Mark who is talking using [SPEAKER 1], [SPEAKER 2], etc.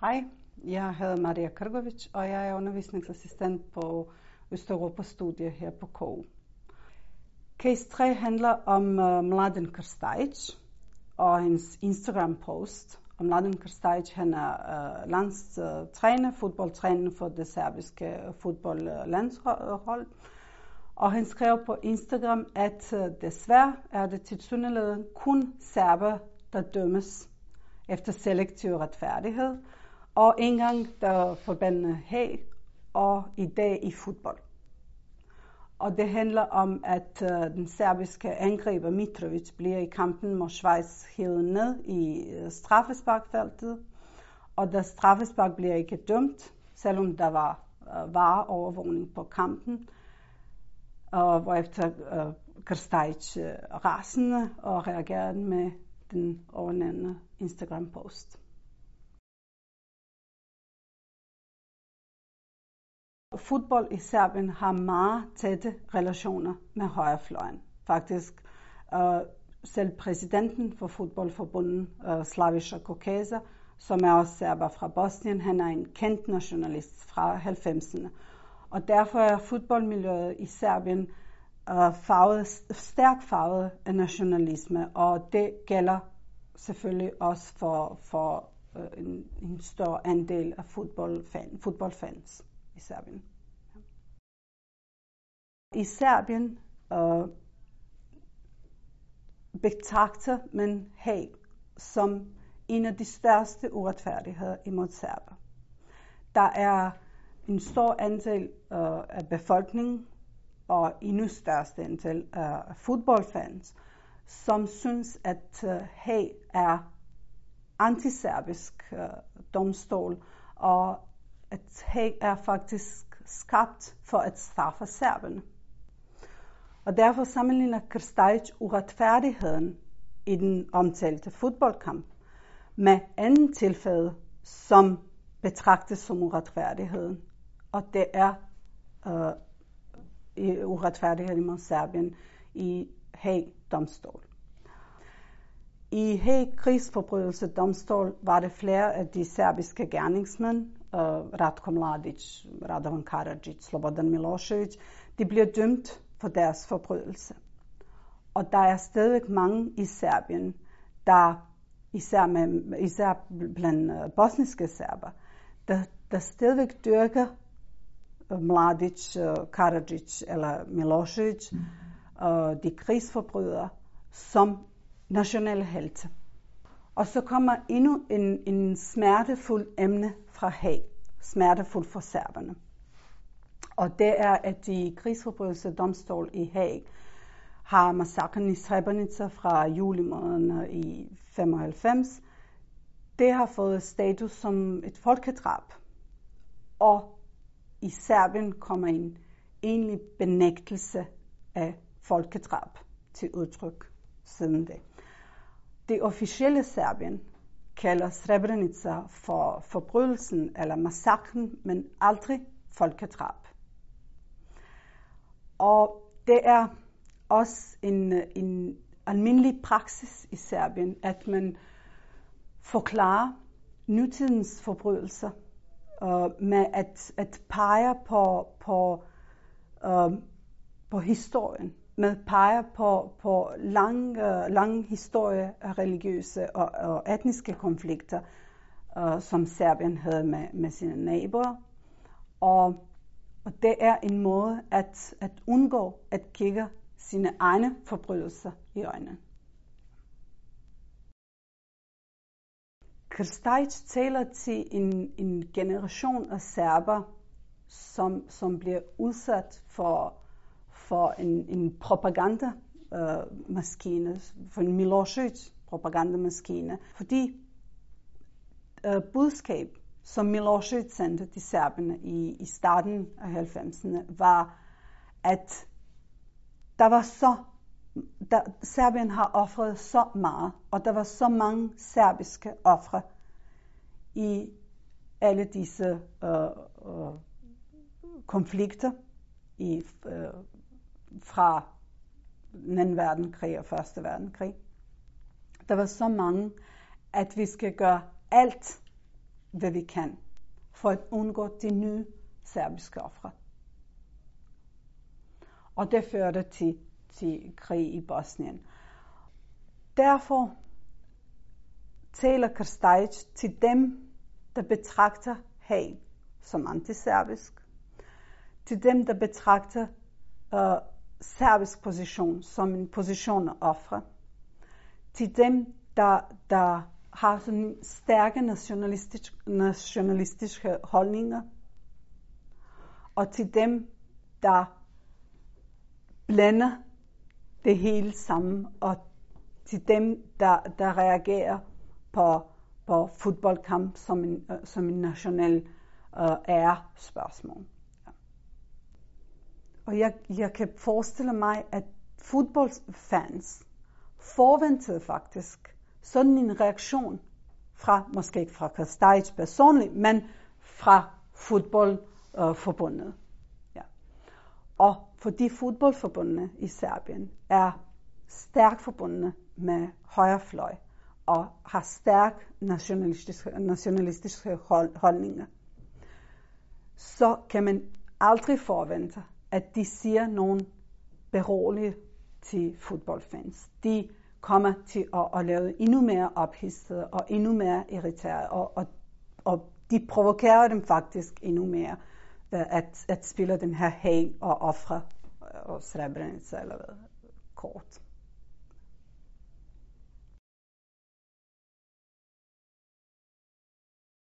[SPEAKER 1] Hej, jeg hedder Maria Krgovic, og jeg er undervisningsassistent på Østeuropa Studie her på KU. Case 3 handler om uh, Mladen Krstajic og hans Instagram-post. Og Mladen Krstajic han er uh, landstræner, fodboldtræner for det serbiske øh, fodboldlandshold. Og han skrev på Instagram, at uh, desværre er det til kun serber, der dømmes efter selektiv retfærdighed, og en gang der forbandet hey og i dag i fodbold. Og det handler om, at uh, den serbiske angriber Mitrovic bliver i kampen mod Schweiz hævet ned i uh, straffesparkfeltet. Og da straffespark bliver ikke dømt, selvom der var uh, vareovervågning på kampen. Og hvorefter uh, Krstajic uh, rasende og reagerede med den ovennævnte Instagram-post. Fodbold i Serbien har meget tætte relationer med højrefløjen. Faktisk øh, selv præsidenten for fodboldforbundet, øh, Slaviša Kokeza, som er også serber fra Bosnien, han er en kendt nationalist fra 90'erne. Og derfor er fodboldmiljøet i Serbien øh, farvet, stærkt farvet af nationalisme, og det gælder selvfølgelig også for, for øh, en, en stor andel af fodboldfan, fodboldfans i Serbien. I Serbien øh, betragter man Haag som en af de største uretfærdigheder imod serber. Der er en stor andel øh, af befolkningen og endnu største antal af fodboldfans, som synes, at øh, Haag er antiserbisk øh, domstol, og at Haag er faktisk skabt for at straffe serberne. Og derfor sammenligner Krstajic uretfærdigheden i den omtalte fodboldkamp med anden tilfælde, som betragtes som uretfærdigheden. Og det er øh, uretfærdigheden mod Serbien i Hague domstol. I Hague krigsforbrydelse domstol var det flere af de serbiske gerningsmænd, øh, Ratko Mladic, Radovan Karadžić, Slobodan Milošević, de blev dømt for deres forbrydelse. Og der er stadig mange i Serbien, der især, med, især blandt uh, bosniske serber, der, der stadig dyrker uh, Mladic, uh, Karadžić eller Milošević, uh, de krigsforbrydere, som nationale helte. Og så kommer endnu en, en smertefuld emne fra Haag, smertefuld for serberne. Og det er, at de krigsforbrydelser domstol i Haag har massakren i Srebrenica fra juli måned i 95. Det har fået status som et folkedrab. Og i Serbien kommer en egentlig benægtelse af folkedrab til udtryk siden det. Det officielle Serbien kalder Srebrenica for forbrydelsen eller massakren, men aldrig folkedrab. Og det er også en, en almindelig praksis i Serbien, at man forklarer nutidens forbrydelser øh, med at, at pege på, på, øh, på historien, med pege på, på lang, uh, lang historie af religiøse og, og etniske konflikter, uh, som Serbien havde med, med sine naboer. Og og det er en måde at, at undgå at kigge sine egne forbrydelser i øjnene. Krstajic taler til en, en generation af serber, som, som bliver udsat for, for en, en propagandamaskine, for en Milosevic propagandamaskine, fordi uh, budskab som Milošević sendte til serberne i, i starten af 90'erne, var, at der var så, der, Serbien har offret så meget, og der var så mange serbiske ofre i alle disse øh, øh, konflikter i, øh, fra 2. verdenskrig og første verdenskrig. Der var så mange, at vi skal gøre alt hvad vi kan for at undgå de nye serbiske ofre. Og det førte til, til krig i Bosnien. Derfor taler Krstajic til dem, der betragter Haag som antiserbisk, til dem, der betragter uh, serbisk position som en position af ofre, til dem, der, der har sådan stærke nationalistisk, nationalistiske holdninger, og til dem, der blander det hele sammen, og til dem, der, der reagerer på, på fodboldkamp som en, øh, som en national uh, ære-spørgsmål. Ja. Og jeg, jeg kan forestille mig, at fodboldfans forventede faktisk sådan en reaktion fra, måske ikke fra Kastajic personligt, men fra fodboldforbundet. Ja. Og fordi fodboldforbundene i Serbien er stærkt forbundne med højrefløj og har stærk nationalistiske, nationalistiske holdninger, så kan man aldrig forvente, at de siger nogen berolige til fodboldfans. De kommer til at, at lave endnu mere ophidsede og endnu mere irriteret, og, og, og de provokerer dem faktisk endnu mere øh, at, at spille den her hej og ofre øh, og Srebrenica eller hvad, kort.